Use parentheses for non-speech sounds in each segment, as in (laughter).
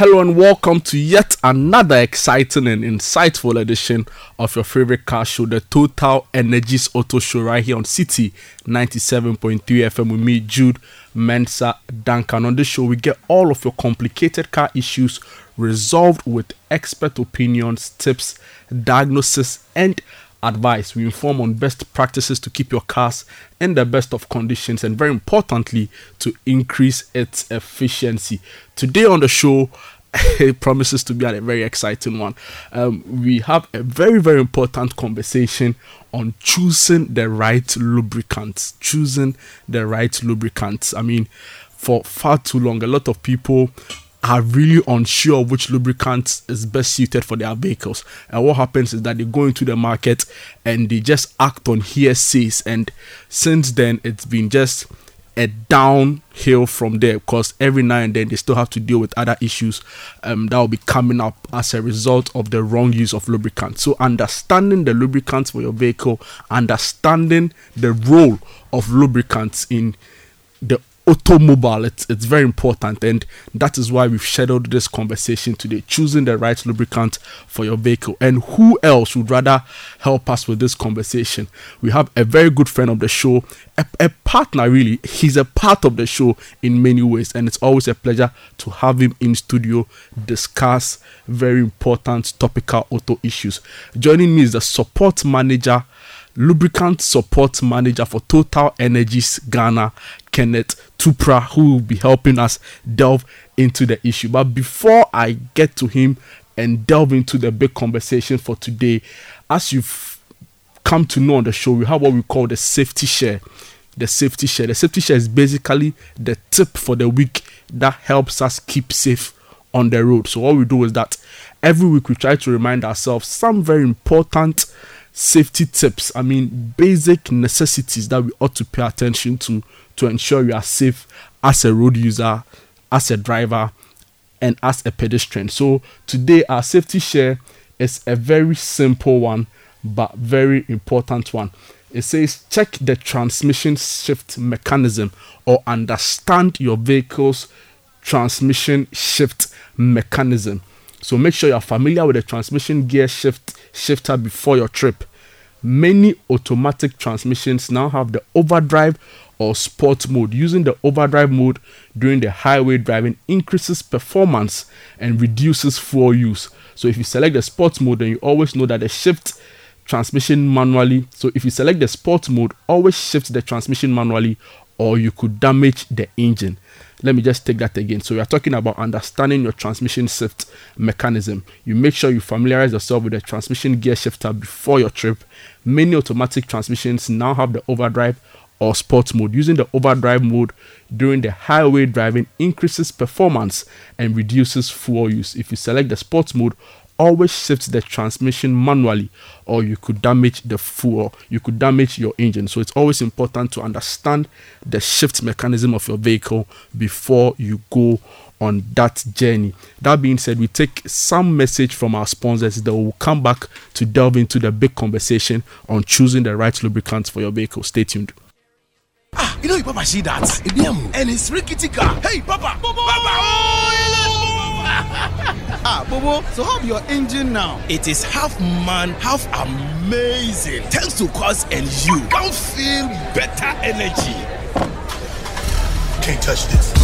Hello and welcome to yet another exciting and insightful edition of your favorite car show, the Total Energies Auto Show, right here on City 97.3 FM with me, Jude Mensa Duncan. On this show, we get all of your complicated car issues resolved with expert opinions, tips, diagnosis, and advice. We inform on best practices to keep your cars in the best of conditions and, very importantly, to increase its efficiency. Today on the show, (laughs) it promises to be a very exciting one. Um, we have a very, very important conversation on choosing the right lubricants. Choosing the right lubricants. I mean, for far too long, a lot of people are really unsure which lubricant is best suited for their vehicles. And what happens is that they go into the market and they just act on hearsays. And since then, it's been just a downhill from there because every now and then they still have to deal with other issues um, that will be coming up as a result of the wrong use of lubricants. So, understanding the lubricants for your vehicle, understanding the role of lubricants in the automobile. It's, it's very important. And that is why we've scheduled this conversation today choosing the right lubricant for your vehicle. And who else would rather help us with this conversation? We have a very good friend of the show a, a partner really. He's a part of the show in many ways. And it's always a pleasure to have him in studio discuss very important topical auto issues. Joining me is the support manager lubricant support manager for Total Energies Ghana, Kenneth Tupra, who will be helping us delve into the issue. But before I get to him and delve into the big conversation for today, as you've come to know on the show, we have what we call the safety share. The safety share. The safety share is basically the tip for the week that helps us keep safe on the road. So, what we do is that every week we try to remind ourselves some very important safety tips. I mean, basic necessities that we ought to pay attention to to ensure you are safe as a road user, as a driver, and as a pedestrian. So, today, our safety share is a very simple one, but very important one. It says check the transmission shift mechanism or understand your vehicle's transmission shift mechanism. So make sure you're familiar with the transmission gear shift shifter before your trip. Many automatic transmissions now have the overdrive or sport mode. Using the overdrive mode during the highway driving increases performance and reduces fuel use. So if you select the sport mode, then you always know that the shift transmission manually. So if you select the sport mode, always shift the transmission manually or you could damage the engine. Let me just take that again. So we are talking about understanding your transmission shift mechanism. You make sure you familiarize yourself with the transmission gear shifter before your trip. Many automatic transmissions now have the overdrive or sports mode. Using the overdrive mode during the highway driving increases performance and reduces fuel use. If you select the sports mode, always shift the transmission manually or you could damage the fuel you could damage your engine so it's always important to understand the shift mechanism of your vehicle before you go on that journey that being said we take some message from our sponsors that will come back to delve into the big conversation on choosing the right lubricants for your vehicle stay tuned Ah, you know your papa see that? And it's rickety car. Hey, papa! Papa! Oh, ah, Bobo, so how your engine now? It is half man, half amazing. Thanks to Quartz and you. Can feel better energy. Can't touch this.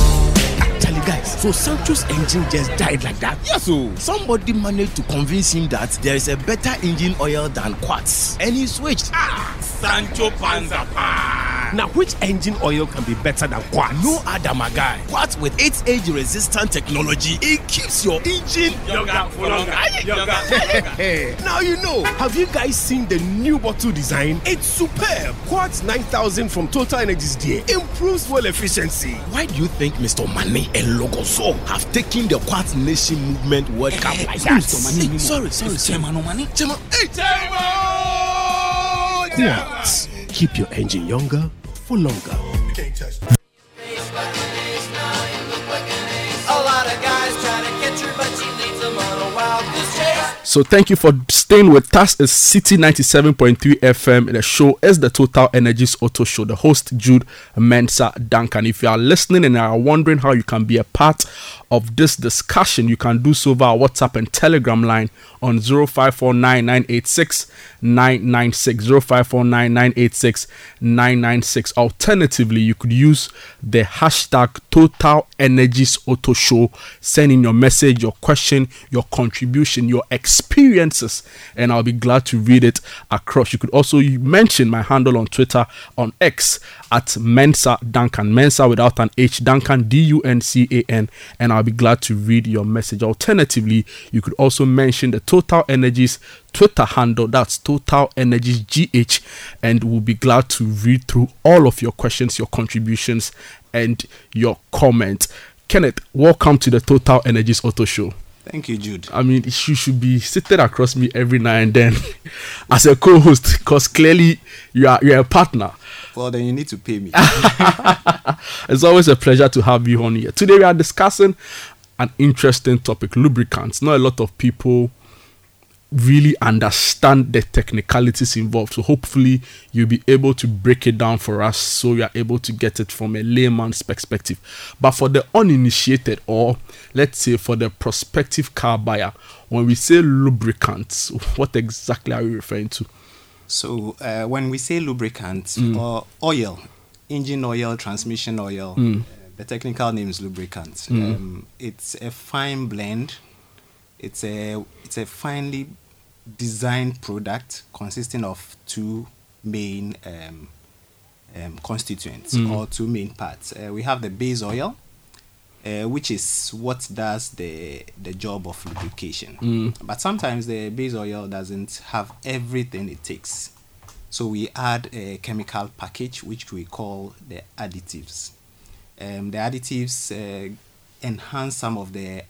Actually, guys, so Sancho's engine just died like that. Yes, so somebody managed to convince him that there is a better engine oil than Quartz, and he switched. Ah, Sancho Panzapa. Now, which engine oil can be better than Quartz? No other, my guy. Quartz with its age resistant technology, it keeps your engine younger for longer. (laughs) now you know. Have you guys seen the new bottle design? It's superb. Quartz 9000 from Total Energies Dear improves fuel efficiency. Why do you think Mr. Mane and Logoso have taken the Quartz Nation movement World eh, Cup like that? Mr. Mane, hey, sorry, sorry, Chairman Mane. Chairman, hey, Chairman! Quartz. Keep your engine younger for longer. So thank you for staying with us. It's City 97.3 FM. The show is the Total Energies Auto Show. The host, Jude Mensa Duncan. If you are listening and are wondering how you can be a part of this discussion, you can do so via WhatsApp and Telegram line on 0549 Alternatively, you could use the hashtag Total Energies Auto Show. Send in your message, your question, your contribution, your experiences, and I'll be glad to read it across. You could also mention my handle on Twitter on X at Mensa Duncan. Mensa without an H, Duncan D U N C A N, and I'll be glad to read your message. Alternatively, you could also mention the Total Energies Twitter handle. That's Total Energies GH, and we'll be glad to read through all of your questions, your contributions, and your comments. Kenneth, welcome to the Total Energies Auto Show. Thank you, Jude. I mean, you should be seated across me every now and then (laughs) as a co-host, because clearly you are you're a partner. Well, then you need to pay me. (laughs) it's always a pleasure to have you on here. Today we are discussing an interesting topic: lubricants. Not a lot of people really understand the technicalities involved. So hopefully you'll be able to break it down for us so you are able to get it from a layman's perspective. But for the uninitiated or let's say for the prospective car buyer, when we say lubricants, what exactly are we referring to? So uh, when we say lubricants mm. or oil, engine oil, transmission oil, mm. uh, the technical name is lubricants. Mm. Um, it's a fine blend it's a it's a finely designed product consisting of two main um, um, constituents mm. or two main parts. Uh, we have the base oil, uh, which is what does the the job of lubrication. Mm. But sometimes the base oil doesn't have everything it takes. So we add a chemical package which we call the additives. Um, the additives uh, enhance some of the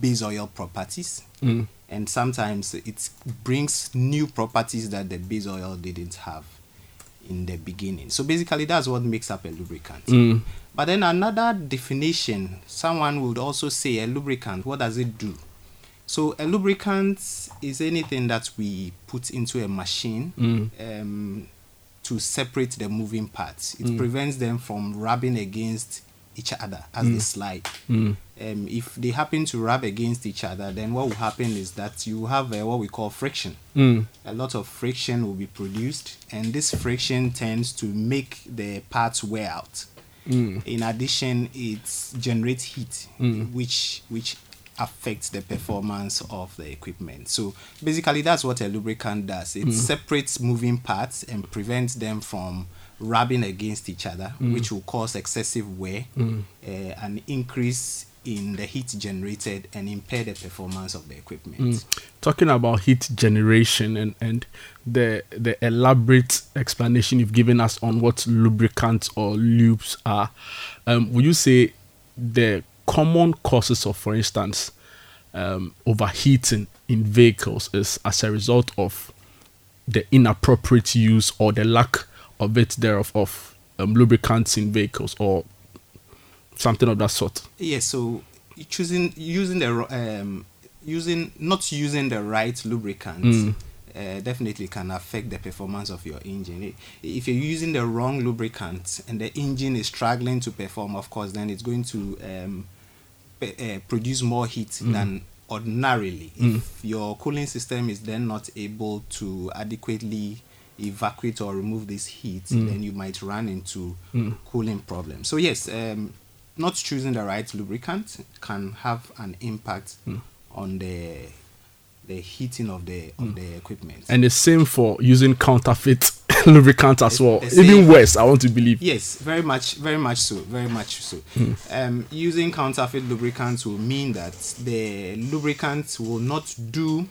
base oil properties. Mm. And sometimes it brings new properties that the base oil didn't have in the beginning. So basically, that's what makes up a lubricant. Mm. But then another definition, someone would also say a lubricant, what does it do? So a lubricant is anything that we put into a machine mm. um, to separate the moving parts. It mm. prevents them from rubbing against each other as mm. they slide. Um, if they happen to rub against each other, then what will happen is that you have uh, what we call friction. Mm. A lot of friction will be produced, and this friction tends to make the parts wear out. Mm. In addition, it generates heat, mm. which which affects the performance of the equipment. So basically, that's what a lubricant does. It mm. separates moving parts and prevents them from rubbing against each other, mm. which will cause excessive wear, mm. uh, an increase in the heat generated and impair the performance of the equipment. Mm. Talking about heat generation and, and the the elaborate explanation you've given us on what lubricants or lubes are, um, would you say the common causes of, for instance, um, overheating in vehicles is as a result of the inappropriate use or the lack of it thereof of um, lubricants in vehicles or something of that sort. Yes, so choosing using the um, using not using the right lubricant mm. uh, definitely can affect the performance of your engine. If you're using the wrong lubricant and the engine is struggling to perform, of course, then it's going to um, uh, produce more heat mm. than ordinarily. Mm. If your cooling system is then not able to adequately evacuate or remove this heat, mm. then you might run into mm. cooling problems. So yes, um, not choosing the right lubricant can have an impact mm. on the the heating of the of mm. the equipment. And the same for using counterfeit (laughs) lubricant as well. Even worse, I want to believe. Yes, very much, very much so, very much so. Mm. Um, using counterfeit lubricants will mean that the lubricant will not do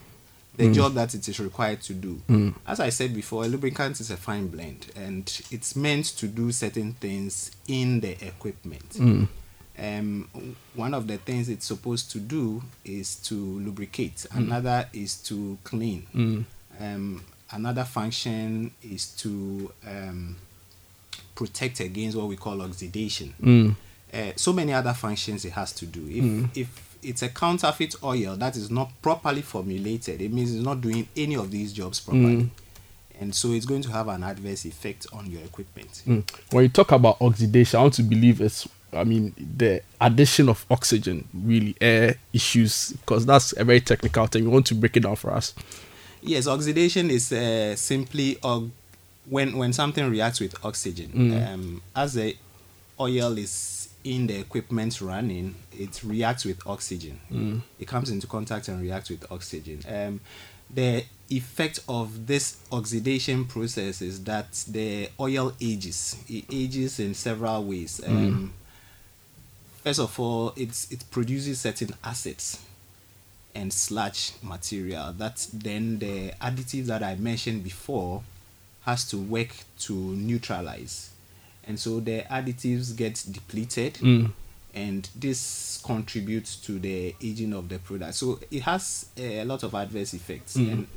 the mm. job that it is required to do. Mm. As I said before, a lubricant is a fine blend and it's meant to do certain things in the equipment. Mm. Um, one of the things it's supposed to do is to lubricate, mm. another is to clean, mm. um, another function is to um, protect against what we call oxidation. Mm. Uh, so many other functions it has to do. If, if it's a counterfeit oil that is not properly formulated. It means it's not doing any of these jobs properly. And so it's going to have an adverse effect on your equipment. Mm. When you talk about oxidation, I want to believe it's, I mean, the addition of oxygen, really, air issues, because that's a very technical thing. You want to break it down for us? Yes, oxidation is uh, simply og- when when something reacts with oxygen. Mm. Um, as the oil is in the equipment running, it reacts with oxygen. Mm. It comes into contact and reacts with oxygen. Um, the effect of this oxidation process is that the oil ages. It ages in several ways. Um, First of all, it's, it produces certain acids and sludge material that then the additives that I mentioned before has to work to neutralize. And so the additives get depleted hmm. and this contributes to the aging of the product. So it has a lot of adverse effects. Hmm. And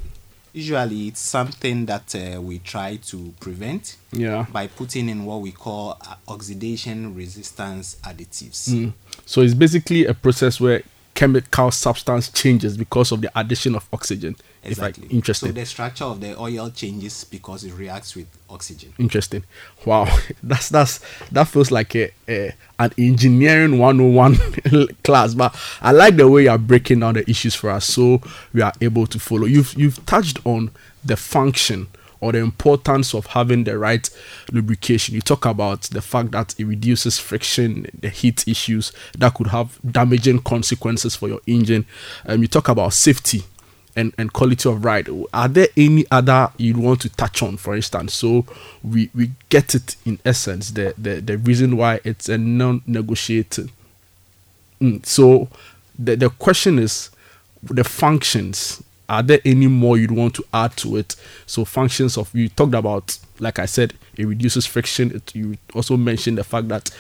usually it's something that uh, we try to prevent Yeah. by putting in what we call uh, oxidation resistance additives. Mm. So it's basically a process where chemical substance changes because of the addition of oxygen. Exactly. I, interesting. So the structure of the oil changes because it reacts with oxygen. interesting. Wow, (laughs) that's that's that feels like a, a an engineering 101 (laughs) class. But I like the way you are breaking down the issues for us, so we are able to follow. You've you've touched on the function or the importance of having the right lubrication. You talk about the fact that it reduces friction, the heat issues that could have damaging consequences for your engine. Um, you talk about safety and, and quality of ride. Are there any other you want to touch on, for instance? So we, we get it in essence, the, the, the reason why it's a non negotiated. Mm, so the, the question is the functions. Are there any more you'd want to add to it? So functions of you talked about, like I said, it reduces friction. It, you also mentioned the fact that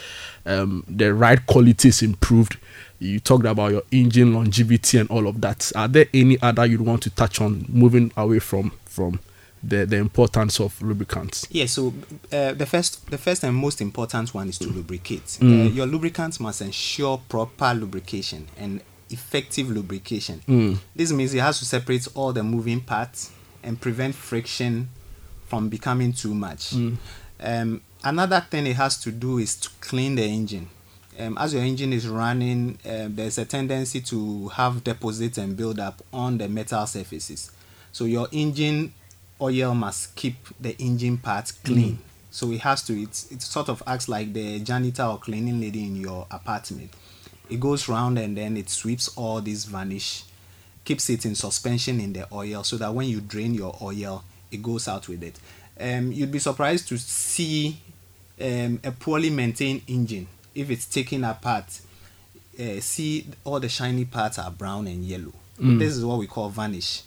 um, the ride quality is improved. You talked about your engine longevity and all of that. Are there any other you'd want to touch on? Moving away from from the, the importance of lubricants. Yeah, so uh, the first the first and most important one is to lubricate. Uh, your lubricants must ensure proper lubrication and effective lubrication. This means it has to separate all the moving parts and prevent friction from becoming too much. Um, another thing it has to do is to clean the engine. Um, as your engine is running, um, there's a tendency to have deposits and build up on the metal surfaces. So your engine oil must keep the engine parts clean. So it has to. It's it sort of acts like the janitor or cleaning lady in your apartment. It goes round and then it sweeps all this varnish, keeps it in suspension in the oil, so that when you drain your oil, it goes out with it. Um, you'd be surprised to see um, a poorly maintained engine if it's taken apart. Uh, see all the shiny parts are brown and yellow. This is what we call varnish.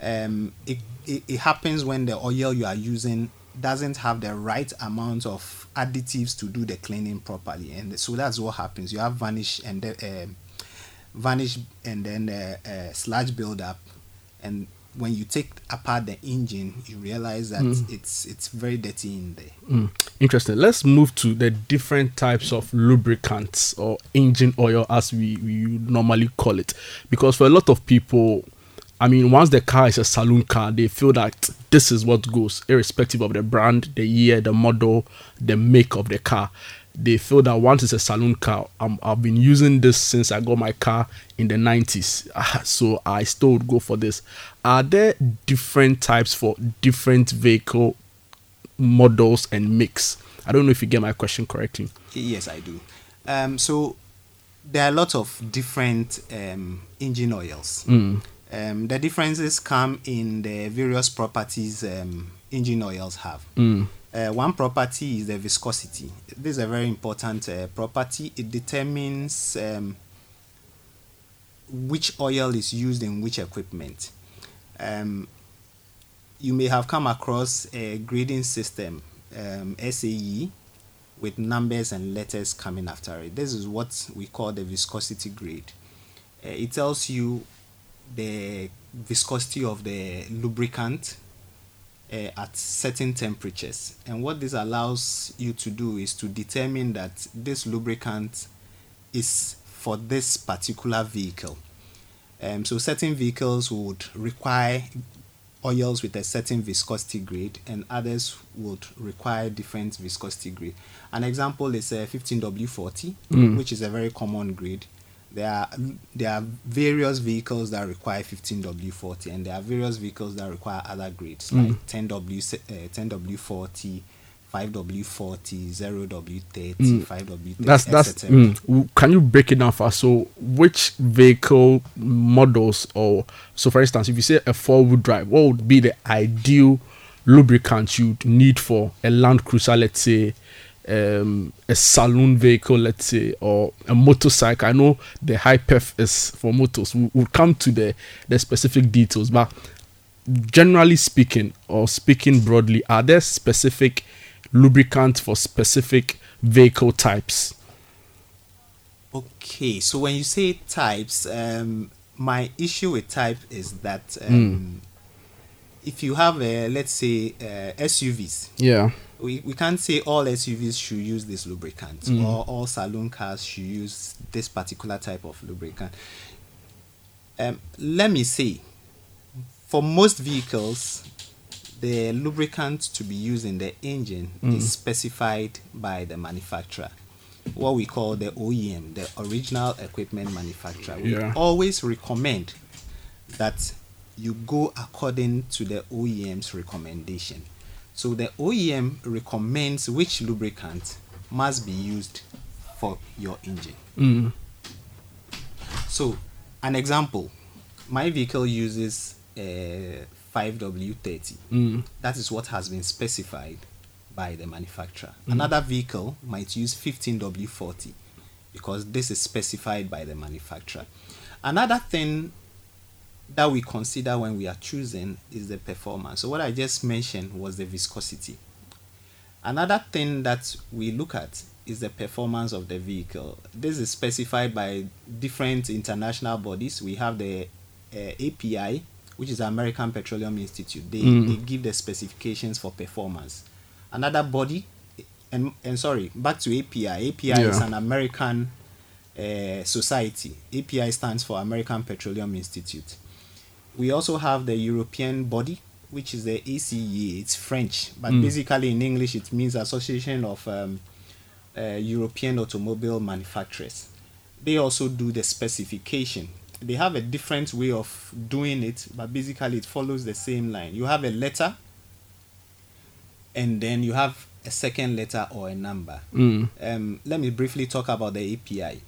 Um, it, it, it happens when the oil you are using doesn't have the right amount of additives to do the cleaning properly, and so that's what happens. You have varnish and the, um varnish and then uh, uh, sludge buildup, and when you take apart the engine, you realize that it's it's very dirty in there. Mm, interesting. Let's move to the different types of lubricants or engine oil, as we, we normally call it. Because for a lot of people, I mean, once the car is a saloon car, they feel that this is what goes, irrespective of the brand, the year, the model, the make of the car. They feel that once it's a saloon car, um, I've been using this since I got my car in the 90s. Ah, so I still would go for this. Are there different types for different vehicle models and mix. I don't know if you get my question correctly. Yes, I do. Um, so there are a lot of different um, engine oils. Um, the differences come in the various properties um, engine oils have. Uh, one property is the viscosity. This is a very important uh, property. It determines um, which oil is used in which equipment. Um, you may have come across a grading system, um, SAE, with numbers and letters coming after it. This is what we call the viscosity grade. Uh, it tells you the viscosity of the lubricant uh, at certain temperatures. And what this allows you to do is to determine that this lubricant is for this particular vehicle. Um, so certain vehicles would require oils with a certain viscosity grade and others would require different viscosity grade. An example is a 15W40, which is a very common grade. There are there are various vehicles that require 15W40 and there are various vehicles that require other grades like 10W se- uh, 10W40, 5W40, 0W30, 5W30, That's that's. etc. Mm, can you break it down for us? So, which vehicle models, or so for instance, if you say a four-wheel drive, what would be the ideal lubricant you'd need for a Land Cruiser, let's say, um, a saloon vehicle, let's say, or a motorcycle? I know the high perf is for motors. We- We'll come to the the specific details, but generally speaking, or speaking broadly, are there specific lubricants for specific vehicle types? Okay, so when you say types, um, my issue with type is that um, if you have, a, let's say, uh, SUVs, Yeah. we, we can't say all SUVs should use this lubricant or all saloon cars should use this particular type of lubricant. Um, let me say, for most vehicles, the lubricant to be used in the engine is specified by the manufacturer, what we call the OEM, the original equipment manufacturer. We Yeah. always recommend that you go according to the OEM's recommendation. So the OEM recommends which lubricant must be used for your engine. Mm. So, an example, my vehicle uses a 5W30. Mm. That is what has been specified by the manufacturer. Another vehicle might use 15W40 because this is specified by the manufacturer. Another thing that we consider when we are choosing is the performance. So, what I just mentioned was the viscosity. Another thing that we look at is the performance of the vehicle. This is specified by different international bodies. We have the uh, API, which is American Petroleum Institute. They, they give the specifications for performance. Another body, and, and sorry, back to API. API is an American uh, society. API stands for American Petroleum Institute. We also have the European body, which is the ACE. It's French, but basically in English it means Association of um, uh, European Automobile Manufacturers. They also do the specification. They have a different way of doing it, but basically it follows the same line. You have a letter, and then you have a second letter or a number. Mm. Um, let me briefly talk about the API.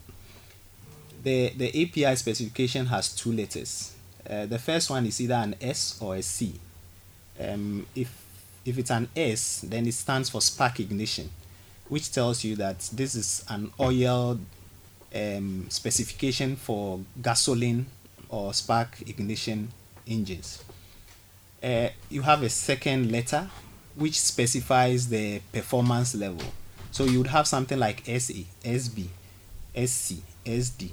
The, the API specification has two letters. Uh, the first one is either an S or a C. Um, if, if it's an S, then it stands for spark ignition, which tells you that this is an oil um, specification for gasoline or spark ignition engines. Uh, you have a second letter which specifies the performance level. So you would have something like SA, SB, SC, SD,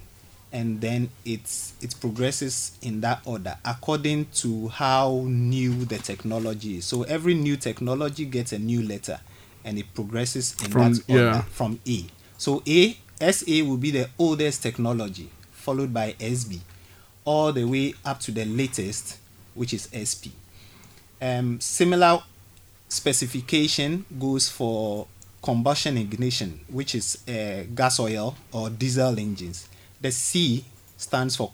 and then it's it progresses in that order according to how new the technology is. So every new technology gets a new letter, and it progresses in From- that order yeah. from A. So A SA will be the oldest technology, followed by SB, all the way up to the latest, which is SP. Um, similar specification goes for combustion ignition, which is uh, gas oil or diesel engines. The C stands for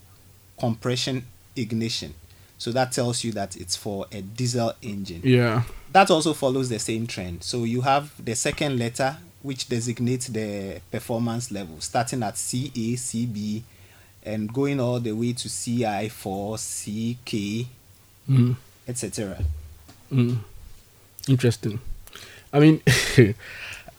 compression ignition. So that tells you that it's for a diesel engine. Yeah. That also follows the same trend. So you have the second letter, which designates the performance level, starting at CA, CB, and going all the way to CI4, CK, Mm. etc. Interesting. I mean, (laughs) the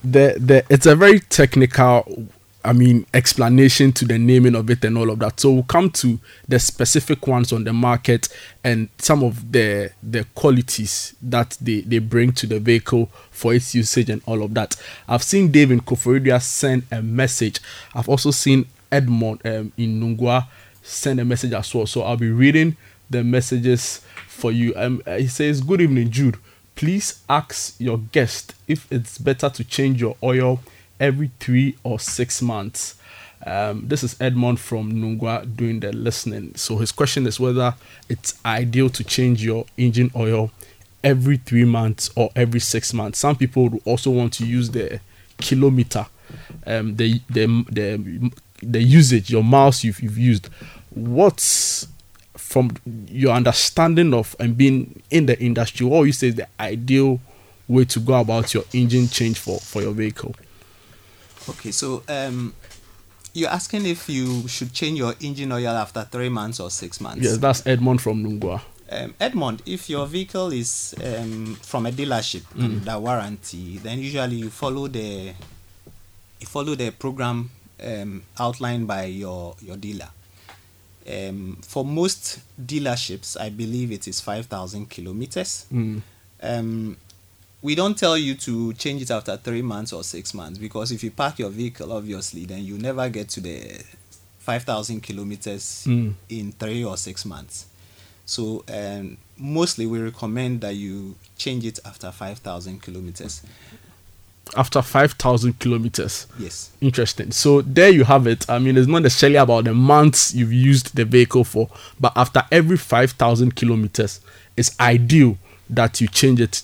the it's a very technical, I mean, explanation to the naming of it and all of that. So we'll come to the specific ones on the market and some of the the qualities that they they bring to the vehicle for its usage and all of that. I've seen David in Koforidua send a message. I've also seen Edmond um, in Nungwa send a message as well. So I'll be reading the messages for you. Um, uh, he says, "Good evening, Jude. Please ask your guest if it's better to change your oil every three or six months." Um, this is Edmond from Nungwa doing the listening. So his question is whether it's ideal to change your engine oil every three months or every six months. Some people would also want to use the kilometer, um, the the the the usage, your miles you've, you've used. What's from your understanding of and being in the industry, what you say is the ideal way to go about your engine change for, for your vehicle? Okay, so um, you're asking if you should change your engine oil after three months or six months. Yes, that's Edmond from Nungwa. Um, Edmond, if your vehicle is um, from a dealership Mm. under warranty, then usually you follow the you follow the program um, outlined by your your dealer. Um, for most dealerships, I believe it is five thousand kilometers. Mm. Um, we don't tell you to change it after three months or six months because if you park your vehicle, obviously, then you never get to the five thousand kilometers Mm. in three or six months. So um, mostly we recommend that you change it after 5,000 kilometers. After 5,000 kilometers. Yes. Interesting. So there you have it. I mean, it's not necessarily about the months you've used the vehicle for, but after every 5,000 kilometers, it's ideal that you change it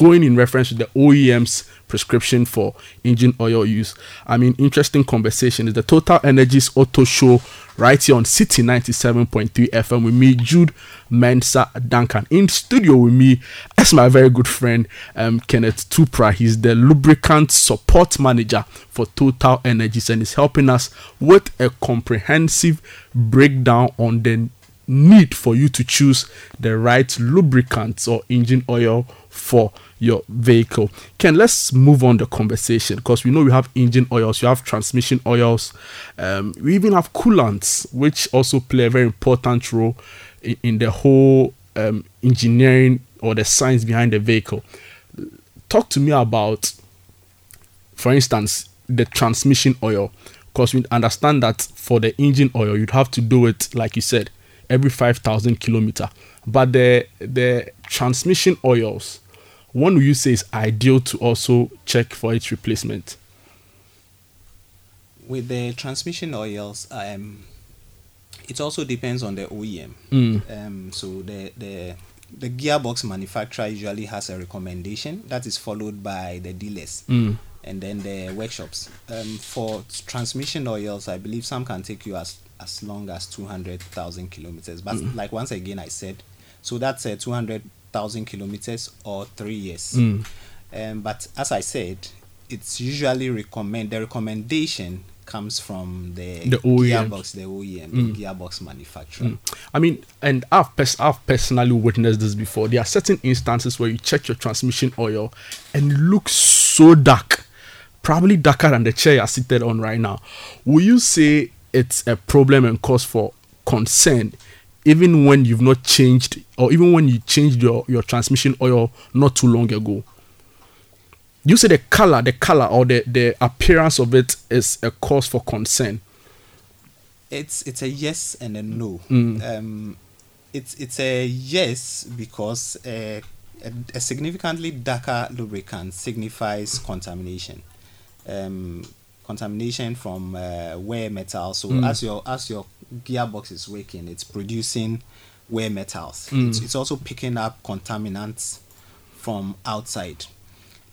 going in reference to the OEM's prescription for engine oil use. I mean, interesting conversation is the Total Energies Auto Show right here on City 97.3 FM with me, Jude Mensa Duncan. In studio with me, as my very good friend, um, Kenneth Tupra. He's the lubricant support manager for Total Energies and is helping us with a comprehensive breakdown on the need for you to choose the right lubricants or engine oil for your vehicle. Ken, let's move on the conversation because we know we have engine oils, you have transmission oils, um, we even have coolants, which also play a very important role in, in the whole um, engineering or the science behind the vehicle. Talk to me about, for instance, the transmission oil because we understand that for the engine oil you'd have to do it like you said every 5000 kilometer but the the transmission oils when will you say is ideal to also check for its replacement With the transmission oils, um, it also depends on the OEM. Mm. Um, so the, the the gearbox manufacturer usually has a recommendation that is followed by the dealers Mm. and then the workshops. Um, for transmission oils, I believe some can take you as as long as two hundred thousand kilometers. But like once again, I said, so that's a two hundred thousand kilometers or three years. Mm. Um, but as I said, it's usually recommend the recommendation comes from the, The OEM. gearbox, the OEM, the gearbox manufacturer. I mean, and I've, pers- I've personally witnessed this before. There are certain instances where you check your transmission oil and it looks so dark, probably darker than the chair you're seated on right now. Will you say it's a problem and cause for concern, even when you've not changed, or even when you changed your, your transmission oil not too long ago? You say the color, the color, or the, the appearance of it is a cause for concern. It's it's a yes and a no. Mm. Um, it's it's a yes because a, a, a significantly darker lubricant signifies contamination. Um, contamination from uh, wear metal. So Mm. as your as your gearbox is working, it's producing wear metals. Mm. It's, it's also picking up contaminants from outside.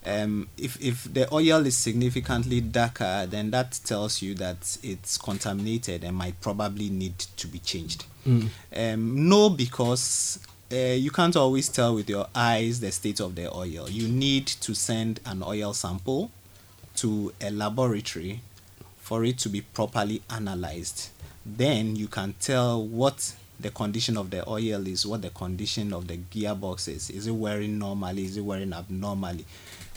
Um, if if the oil is significantly darker, then that tells you that it's contaminated and might probably need to be changed. Mm. Um, no, because uh, you can't always tell with your eyes the state of the oil. You need to send an oil sample to a laboratory for it to be properly analyzed. Then you can tell what the condition of the oil is, what the condition of the gearbox is. Is it wearing normally? Is it wearing abnormally?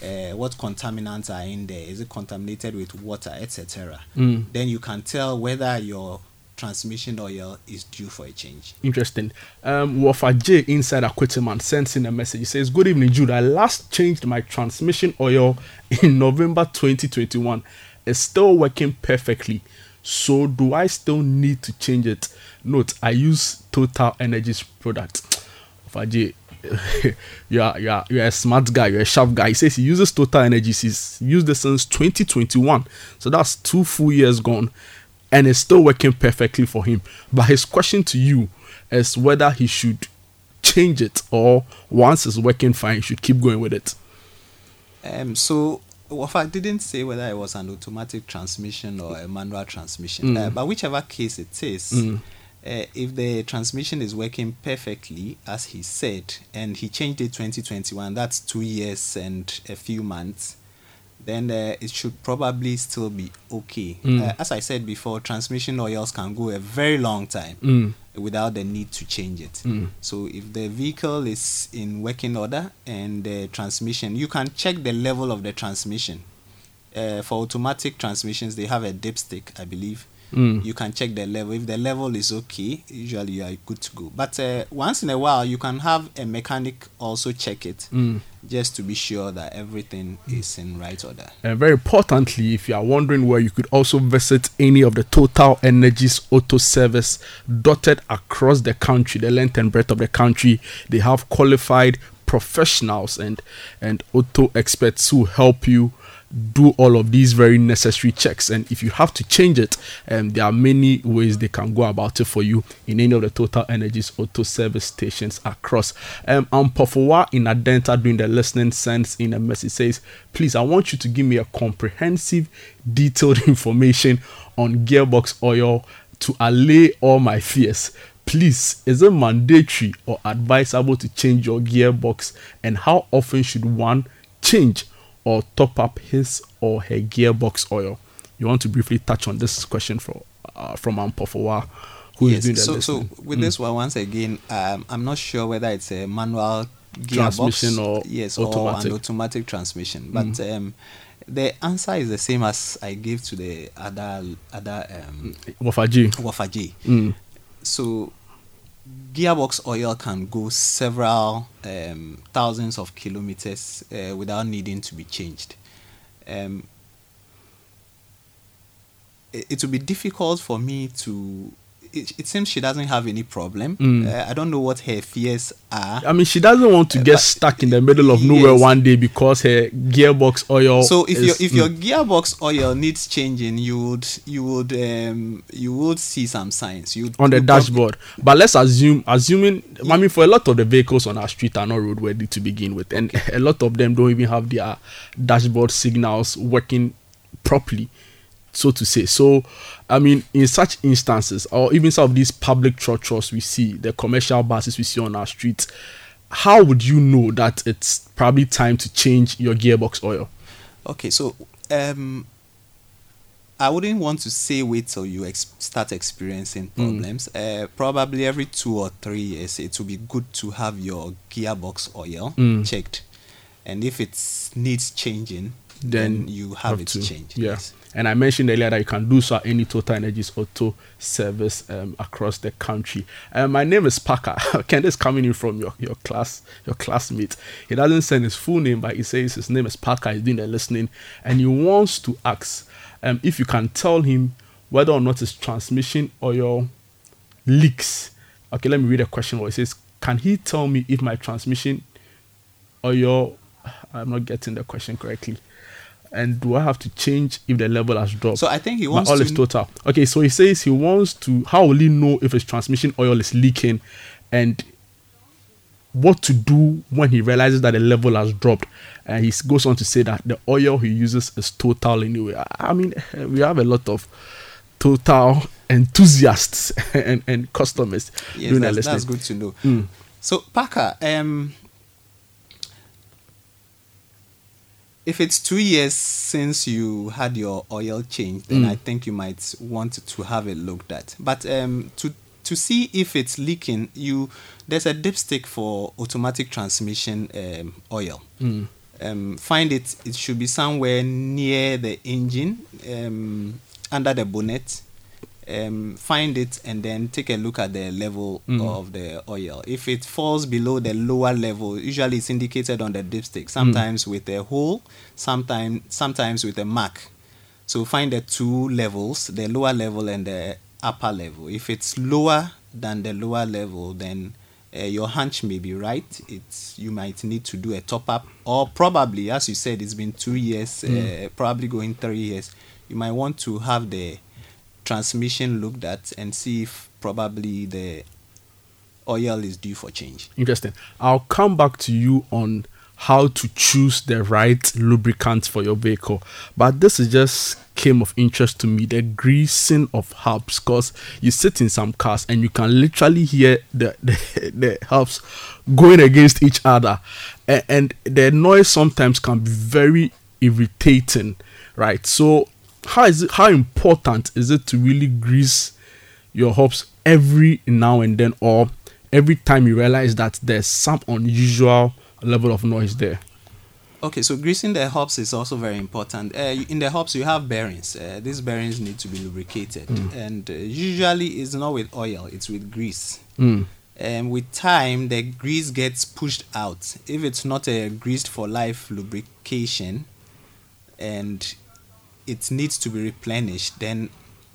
Uh, what contaminants are in there? Is it contaminated with water, etc.? Mm. Then you can tell whether your transmission oil is due for a change. Interesting. Um, Wafa J inside Akweteyman sends in a message. He says, Good evening, Jude. I last changed my transmission oil in November 2021. It's still working perfectly. So, do I still need to change it? Note, I use Total Energies product. J, (laughs) you are, you, are, you are a smart guy, you're a sharp guy. He says he uses Total Energies. He's used it since 2021. So, that's two full years gone and it's still working perfectly for him. But his question to you is whether he should change it or once it's working fine, he should keep going with it. Um, so well, I didn't say whether it was an automatic transmission or a manual transmission, uh, but whichever case it is, uh, if the transmission is working perfectly, as he said, and he changed it 2021, that's two years and a few months, then uh, it should probably still be okay. Uh, as I said before, transmission oils can go a very long time without the need to change it. So if the vehicle is in working order and the transmission, you can check the level of the transmission. Uh, for automatic transmissions, they have a dipstick, I believe. You can check the level. If the level is okay, usually you are good to go. But uh, once in a while, you can have a mechanic also check it, just to be sure that everything is in right order. And very importantly, if you are wondering where you could also visit any of the Total Energies auto service dotted across the country, the length and breadth of the country, they have qualified professionals and and auto experts who help you do all of these very necessary checks. And if you have to change it um, there are many ways they can go about it for you in any of the total energies auto service stations across. Um Ampofowa in Adenta doing the listening sends in a message says please i want you to give me a comprehensive detailed (laughs) information on gearbox oil to allay all my fears. Please is it mandatory or advisable to change your gearbox? And how often should one change or top up his or her gearbox oil you want to briefly touch on this question for, uh, from Ampofowa who is Yes, doing the so, so with this one, once again, um, I'm not sure whether it's a manual gearbox, Transmission or yes, or automatic. an automatic transmission. But um, the answer is the same as I gave to the other other um, Wafaji. Wafaji. Mm. So gearbox oil can go several um, thousands of kilometers uh, without needing to be changed. Um, it, it will be difficult for me to. It, it seems she doesn't have any problem. Mm. Uh, I don't know what her fears are. I mean, she doesn't want to get but- stuck in the middle of nowhere one day because her gearbox oil. So if is, your if your Mm. gearbox oil needs changing, you would you would um, you would see some signs. You on the dashboard, but let's assume, assuming, I mean, for a lot of the vehicles on our street are not roadworthy to begin with, and a lot of them don't even have their dashboard signals working properly, so to say. So, I mean, in such instances, or even some of these public trotros we see, the commercial buses we see on our streets, how would you know that it's probably time to change your gearbox oil? Okay, so um, I wouldn't want to say wait till you ex- start experiencing problems. Uh, probably every two or three years, it will be good to have your gearbox oil checked, and if it needs changing, then, you have, it to. changed. Yeah. yes. And I mentioned earlier that you can do so at any Total Energies auto service um, across the country. Um, my name is Parker. (laughs) Is coming in from your, your class, your classmate. He doesn't send his full name, but he says his name is Parker. He's doing the listening, and he wants to ask um, if you can tell him whether or not his transmission oil leaks. Okay, let me read the question. What it says: Can he tell me if my transmission oil? I'm not getting the question correctly. And do I have to change if the level has dropped? So I think he My wants oil to is total. Okay, so he says he wants to. How will he know if his transmission oil is leaking, and what to do when he realizes that the level has dropped? And he goes on to say that the oil he uses is total anyway. I- mean, (laughs) we have a lot of total enthusiasts (laughs) and, and customers Yes, doing that's, that's good to know. So Parker, um, if it's two years since you had your oil change, then I think you might want to have it looked at. But um, to to see if it's leaking, you there's a dipstick for automatic transmission um, oil. Um, find it. It should be somewhere near the engine, um, under the bonnet um, find it and then take a look at the level of the oil. If it falls below the lower level, usually it's indicated on the dipstick. Sometimes with a hole, sometimes sometimes with a mark. So find the two levels, the lower level and the upper level. If it's lower than the lower level, then uh, your hunch may be right. It's you might need to do a top up, or probably, as you said, it's been two years, uh, probably going three years. You might want to have the transmission looked at and see if probably the oil is due for change. Interesting. I'll come back to you on how to choose the right lubricant for your vehicle. But this is just came of interest to me the greasing of hubs because you sit in some cars and you can literally hear the (laughs) the, the hubs going against each other and, and the noise sometimes can be very irritating right so how is it how important is it to really grease your hubs every now and then or every time you realize that there's some unusual level of noise there. Okay, so greasing the hubs is also very important. Uh, in the hubs, you have bearings. Uh, these bearings need to be lubricated, mm. and uh, usually it's not with oil; it's with grease. Mm. And with time, the grease gets pushed out. If it's not a greased for life lubrication, and it needs to be replenished, then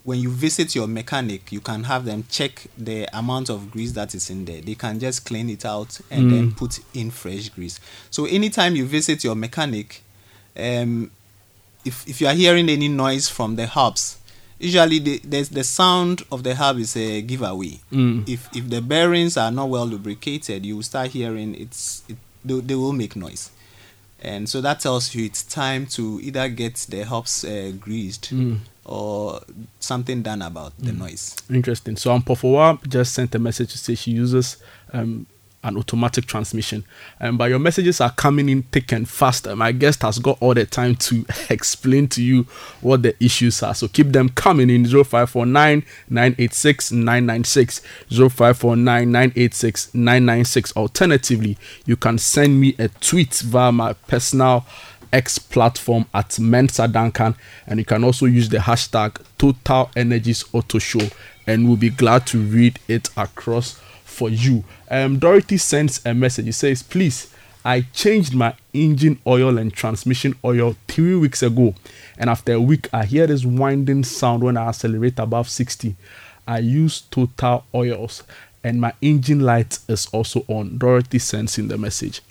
when you visit your mechanic, you can have them check the amount of grease that is in there. They can just clean it out and mm. then put in fresh grease. So anytime you visit your mechanic, um, if if you are hearing any noise from the hubs, usually the the sound of the hub is a giveaway. Mm. If if the bearings are not well lubricated, you will start hearing it's it, they, they will make noise and so that tells you it's time to either get the hubs uh, greased mm or something done about the mm. noise. Interesting. So Ampofowa just sent a message to say she uses um, an automatic transmission. Um, but your messages are coming in thick and fast. My guest has got all the time to (laughs) explain to you what the issues are. So keep them coming in 0549 986 996. 0549 986 996. Alternatively, you can send me a tweet via my personal X platform at Mensa Duncan, and you can also use the hashtag Total Energies Auto Show, and we'll be glad to read it across for you. Um, Dorothy sends a message. He says, "Please, I changed my engine oil and transmission oil three weeks ago, and after a week, I hear this winding sound when I accelerate above 60. I use Total Oils, and my engine light is also on." Dorothy sends in the message.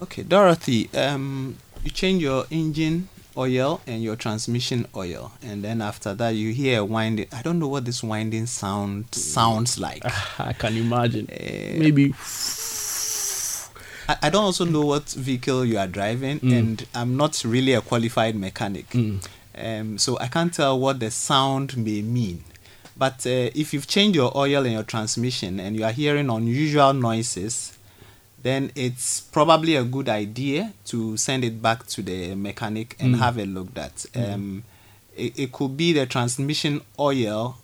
Okay, Dorothy, um, you change your engine oil and your transmission oil, and then after that you hear a winding. I don't know what this winding sound sounds like. (laughs) I can imagine. Uh, Maybe. I, I don't also know what vehicle you are driving, mm. and I'm not really a qualified mechanic, mm. um, so I can't tell what the sound may mean. But uh, if you've changed your oil and your transmission, and you are hearing unusual noises, then it's probably a good idea to send it back to the mechanic and mm. have a look at. Mm. Um, it, it could be the transmission oil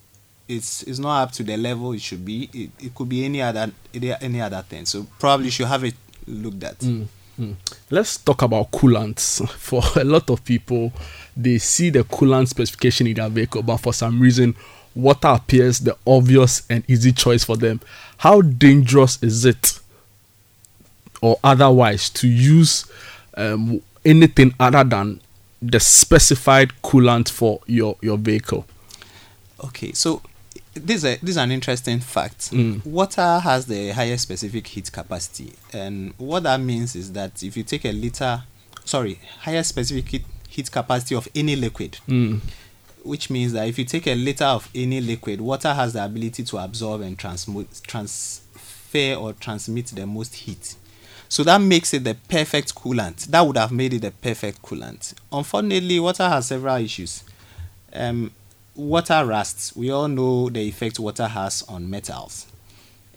it's it's not up to the level it should be. It, it could be any other any other thing. So probably you should have it looked at. Mm, mm. Let's talk about coolants. (laughs) For a lot of people, they see the coolant specification in their vehicle, but for some reason, water appears the obvious and easy choice for them. How dangerous is it or otherwise to use um, anything other than the specified coolant for your your vehicle. Okay, so this is, a, this is an interesting fact. Mm. Water has the highest specific heat capacity, and what that means is that if you take a liter, sorry, highest specific heat, heat capacity of any liquid, mm. which means that if you take a liter of any liquid, water has the ability to absorb and transmit, transfer or transmit the most heat. So that makes it the perfect coolant. That would have made it the perfect coolant. Unfortunately, water has several issues. Um, water rusts. We all know the effect water has on metals.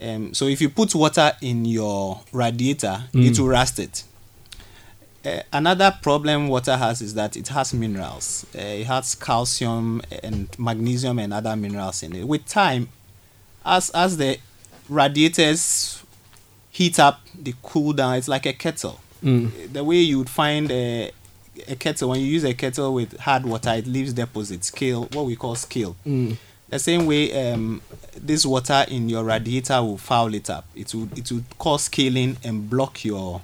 Um, so if you put water in your radiator, mm. it will rust it. Uh, another problem water has is that it has minerals. Uh, it has calcium and magnesium and other minerals in it. With time, as as the radiators heat up the cool down. It's like a kettle. Mm. The way you would find a, a kettle when you use a kettle with hard water, it leaves deposits, scale, what we call scale. Mm. The same way, um, this water in your radiator will foul it up. It would it would cause scaling and block your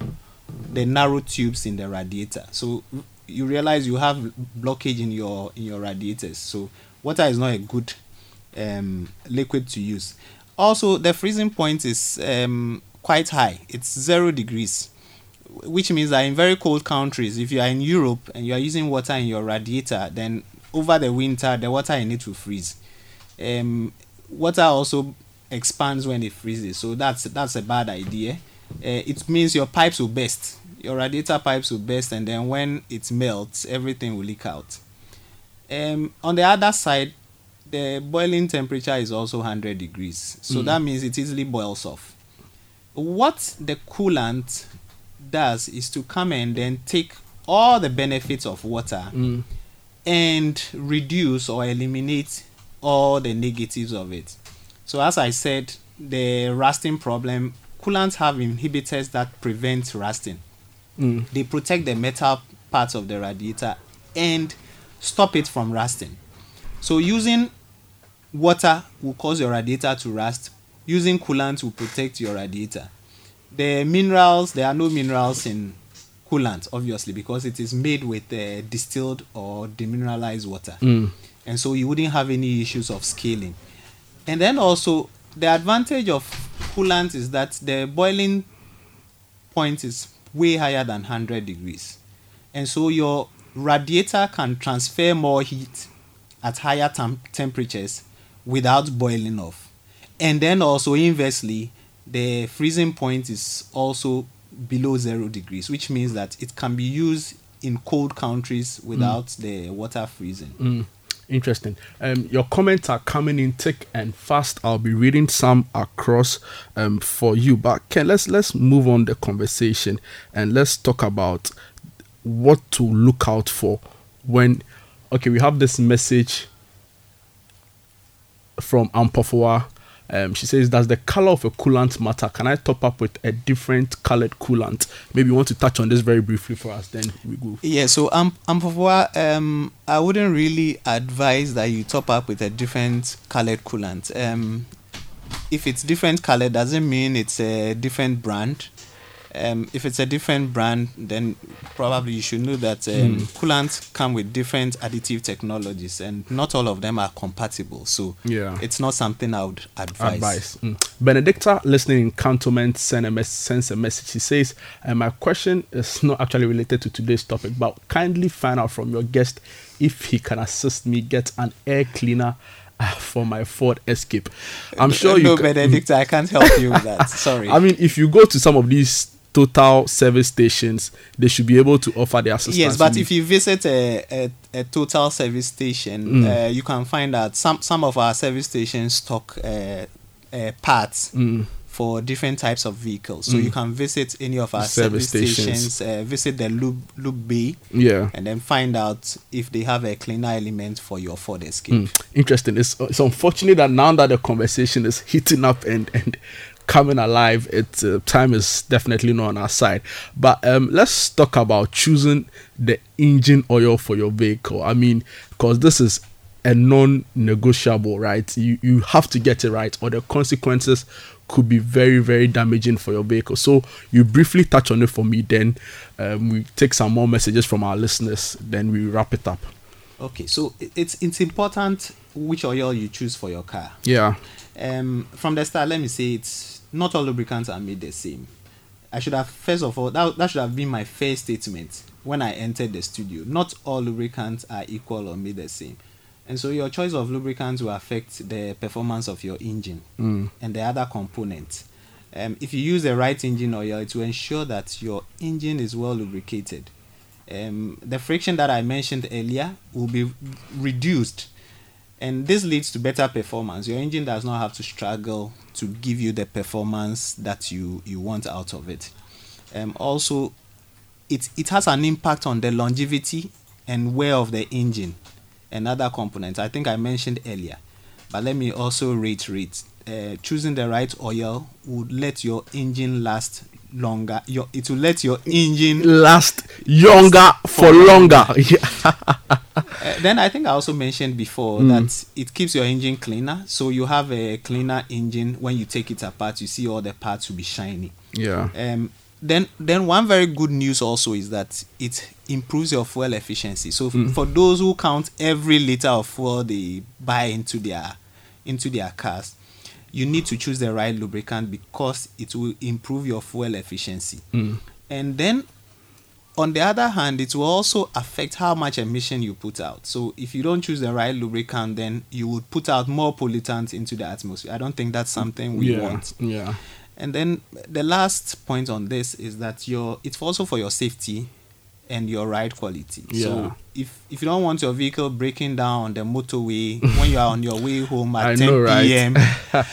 the narrow tubes in the radiator. So you realize you have blockage in your in your radiators. So water is not a good um, liquid to use. Also, the freezing point is um, quite high. It's zero degrees, which means that in very cold countries, if you are in Europe and you are using water in your radiator, then over the winter the water in it will freeze. Um, water also expands when it freezes, so that's that's a bad idea. Uh, it means your pipes will burst, your radiator pipes will burst, and then when it melts, everything will leak out. Um, on the other side, the boiling temperature is also 100 degrees, so that means it easily boils off. What the coolant does is to come and then take all the benefits of water mm. and reduce or eliminate all the negatives of it. So, as I said, the rusting problem, coolants have inhibitors that prevent rusting. Mm. They protect the metal parts of the radiator and stop it from rusting. So, using water will cause your radiator to rust. Using coolant will protect your radiator. The minerals, there are no minerals in coolant, obviously, because it is made with uh, distilled or demineralized water. And so you wouldn't have any issues of scaling. And then also, the advantage of coolant is that the boiling point is way higher than 100 degrees. And so your radiator can transfer more heat at higher tem- temperatures without boiling off. And then also, inversely, the freezing point is also below zero degrees, which means that it can be used in cold countries without the water freezing. Interesting. Um, your comments are coming in thick and fast. I'll be reading some across um, for you. But Ken, let's let's move on the conversation and let's talk about what to look out for when. Okay, we have this message from Ampofua. Um, she says, "Does the color of a coolant matter? Can I top up with a different colored coolant? Maybe you want to touch on this very briefly for us. Then we go. Yeah, so um, Ampofua, um, I wouldn't really advise that you top up with a different colored coolant. Um, if it's different color, doesn't mean it's a different brand. Um, if it's a different brand, then probably you should know that um, coolants come with different additive technologies, and not all of them are compatible. So Yeah. it's not something I would advise. advice. Mm. Benedicta, listening in cantonment, send a mess- sends a message. She says, uh, "My question is not actually related to today's topic, but kindly find out from your guest if he can assist me get an air cleaner." uh, For my Ford Escape, I'm sure you. no, ca- Benedict, I can't help you with that. (laughs) Sorry. I mean, if you go to some of these total service stations, they should be able to offer the assistance. Yes, but if you visit a, a, a total service station, Mm. uh, you can find that some some of our service stations stock uh, uh, parts Mm. for different types of vehicles. So you can visit any of our Service service, stations. stations, uh, visit the loop lube bay, yeah. and then find out if they have a cleaner element for your Ford Escape. Mm, interesting. It's, it's unfortunate that now that the conversation is heating up and and coming alive, it uh, time is definitely not on our side. But um, let's talk about choosing the engine oil for your vehicle. I mean, because this is a non-negotiable, right? You you have to get it right, or the consequences could be very very damaging for your vehicle. So you briefly touch on it for me, then um, we take some more messages from our listeners, then we wrap it up. Okay, so it's it's important which oil you choose for your car. Yeah. um, from the start, let me say it's not all lubricants are made the same. I should have first of all that, that should have been my first statement when I entered the studio. Not all lubricants are equal or made the same, and so your choice of lubricants will affect the performance of your engine and the other components. Um, if you use the right engine oil, it will ensure that your engine is well lubricated. Um, the friction that I mentioned earlier will be reduced and this leads to better performance. Your engine does not have to struggle to give you the performance that you you want out of it. Um, also it it has an impact on the longevity and wear of the engine and other components. I think i mentioned earlier but let me also reiterate uh, choosing the right oil would let your engine last longer your it will let your engine last younger for longer. (laughs) Yeah. Uh, then I think I also mentioned before Mm. that it keeps your engine cleaner. So you have a cleaner engine. When you take it apart, you see all the parts will be shiny. yeah. Um, then, then one very good news also is that it improves your fuel efficiency. So Mm. for those who count every liter of fuel they buy into their into their cars, you need to choose the right lubricant because it will improve your fuel efficiency. Mm. And then on the other hand, it will also affect how much emission you put out. So if you don't choose the right lubricant, then you would put out more pollutants into the atmosphere. I don't think that's something we yeah, want. yeah. And then the last point on this is that your it's also for your safety and your ride quality. Yeah. So if if you don't want your vehicle breaking down on the motorway (laughs) when you are on your way home at I 10 know, right? p.m.,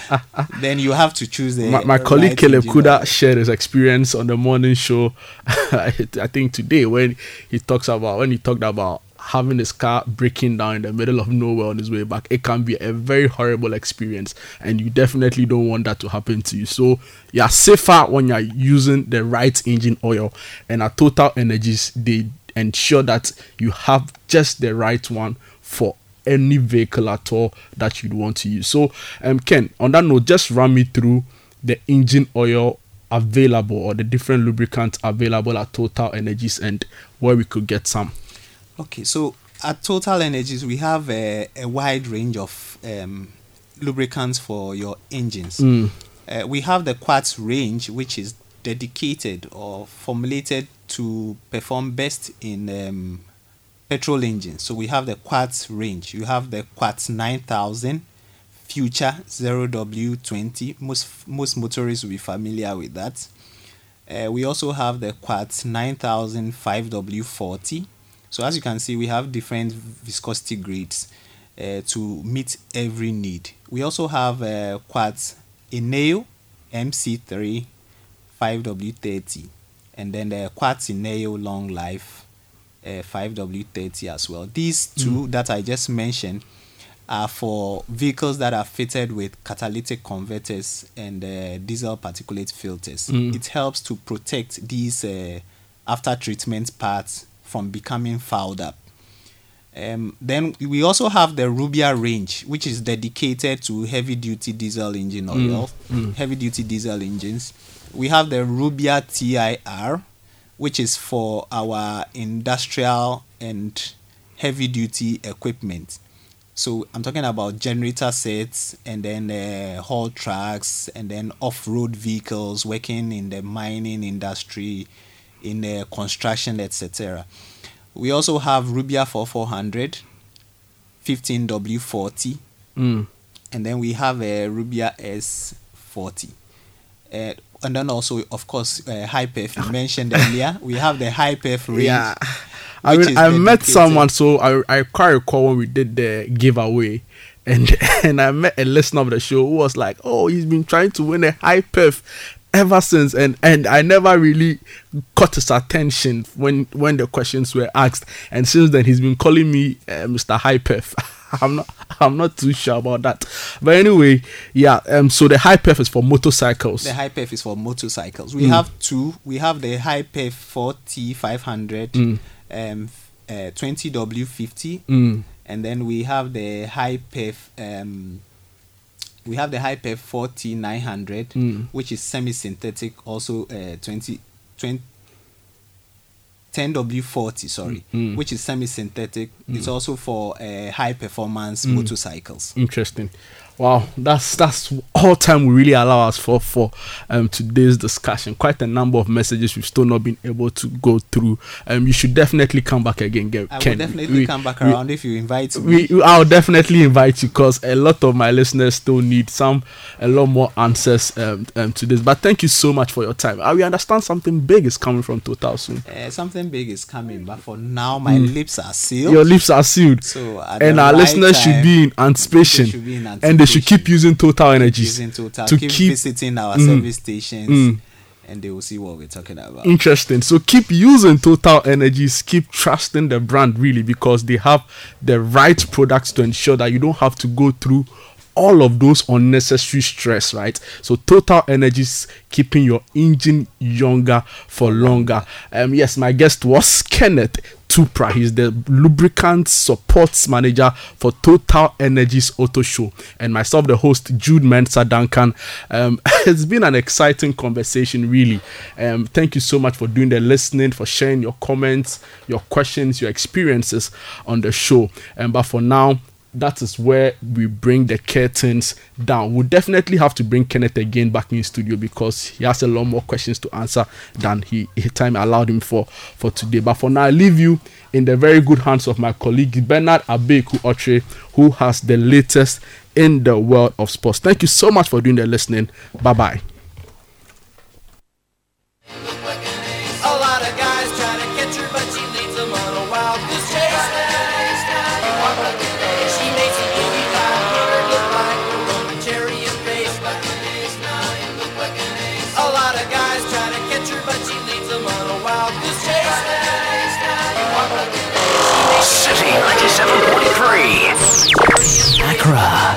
(laughs) then you have to choose the my, my colleague Caleb. Kuda shared his experience on the morning show. (laughs) I think today when he talks about when he talked about having his car breaking down in the middle of nowhere on his way back, it can be a very horrible experience, and you definitely don't want that to happen to you. So you're safer when you're using the right engine oil, and at Total Energies they ensure that you have just the right one for any vehicle at all that you'd want to use. So, um, Ken, on that note, just run me through the engine oil available or the different lubricants available at Total Energies and where we could get some. Okay, so at Total Energies, we have a, a wide range of um, lubricants for your engines. Mm. Uh, we have the Quartz range, which is dedicated or formulated to perform best in um, petrol engines. So we have the Quartz range. You have the Quartz 9000, Future 0W20. Most most motorists will be familiar with that. Uh, we also have the Quartz 9000 5W40. So as you can see, we have different viscosity grades uh, to meet every need. We also have uh, Quartz Ineo MC3 5W30 and then the Quartz Ineo Long Life uh, 5W30 as well. These two that I just mentioned are for vehicles that are fitted with catalytic converters and uh, diesel particulate filters. It helps to protect these uh, after treatment parts from becoming fouled up. Um, then we also have the Rubia range, which is dedicated to heavy duty diesel engine oil, heavy duty diesel engines. We have the Rubia TIR, which is for our industrial and heavy duty equipment. So I'm talking about generator sets and then uh, haul trucks and then off-road vehicles working in the mining industry, in the construction, etc. We also have Rubia 4400, 15W40, Mm. and then we have a Rubia S40. Uh, and then also, of course, uh, Hi-Perf you (laughs) mentioned earlier. We have the Hi-Perf range. Yeah. I mean, I met someone, so I I quite recall when we did the giveaway, and (laughs) and I met a listener of the show who was like, "Oh, he's been trying to win a high perf ever since," and and I never really caught his attention when when the questions were asked, and since then he's been calling me uh, Mr. High Perf. I'm not I'm not too sure about that, but anyway, yeah. Um, so the high perf is for motorcycles. The Hi-Perf is for motorcycles. We have two. We have the Hi-Perf 40 500, um, uh, 20W50, Mm. and then we have the Hi-Perf. Um, we have the Hyper 40 900, Mm. which is semi-synthetic, also uh, 20, 20 10W40, sorry, Mm. which is semi-synthetic. It's also for uh, high performance motorcycles. Interesting. Wow, that's that's all time we really allow us for for um today's discussion. Quite a number of messages we've still not been able to go through. Um, you should definitely come back again, Ge- I Ken. will definitely We- come back we- around if you invite me. we I'll definitely invite you because a lot of my listeners still need some a lot more answers um, um to this. But thank you so much for your time. Uh, we understand something big is coming from Total soon. Uh, something big is coming, but for now, my lips are sealed. Your lips are sealed, So and our right listeners should be in anticipation, should be in and they should keep using Total Energies using total, to keep, keep visiting our Mm. service stations, Mm. and they will see what we're talking about. interesting. So keep using Total Energies, keep trusting the brand really because they have the right products to ensure that you don't have to go through all of those unnecessary stress, right? So Total Energies keeping your engine younger for longer. Um, yes, my guest was Kenneth Tupra. He's the lubricant supports manager for Total Energies Auto Show, and myself, the host Jude Mensa Duncan. Um, (laughs) it's been an exciting conversation, really. Um, thank you so much for doing the listening, for sharing your comments, your questions, your experiences on the show. And but for now, that is where we bring the curtains down. We'll definitely have to bring Kenneth again back in studio because he has a lot more questions to answer than he, he time allowed him for for today. But for now, I leave you in the very good hands of my colleague Bernard Abeku Otre, who has the latest in the world of sports. Thank you so much for doing the listening. Bye bye.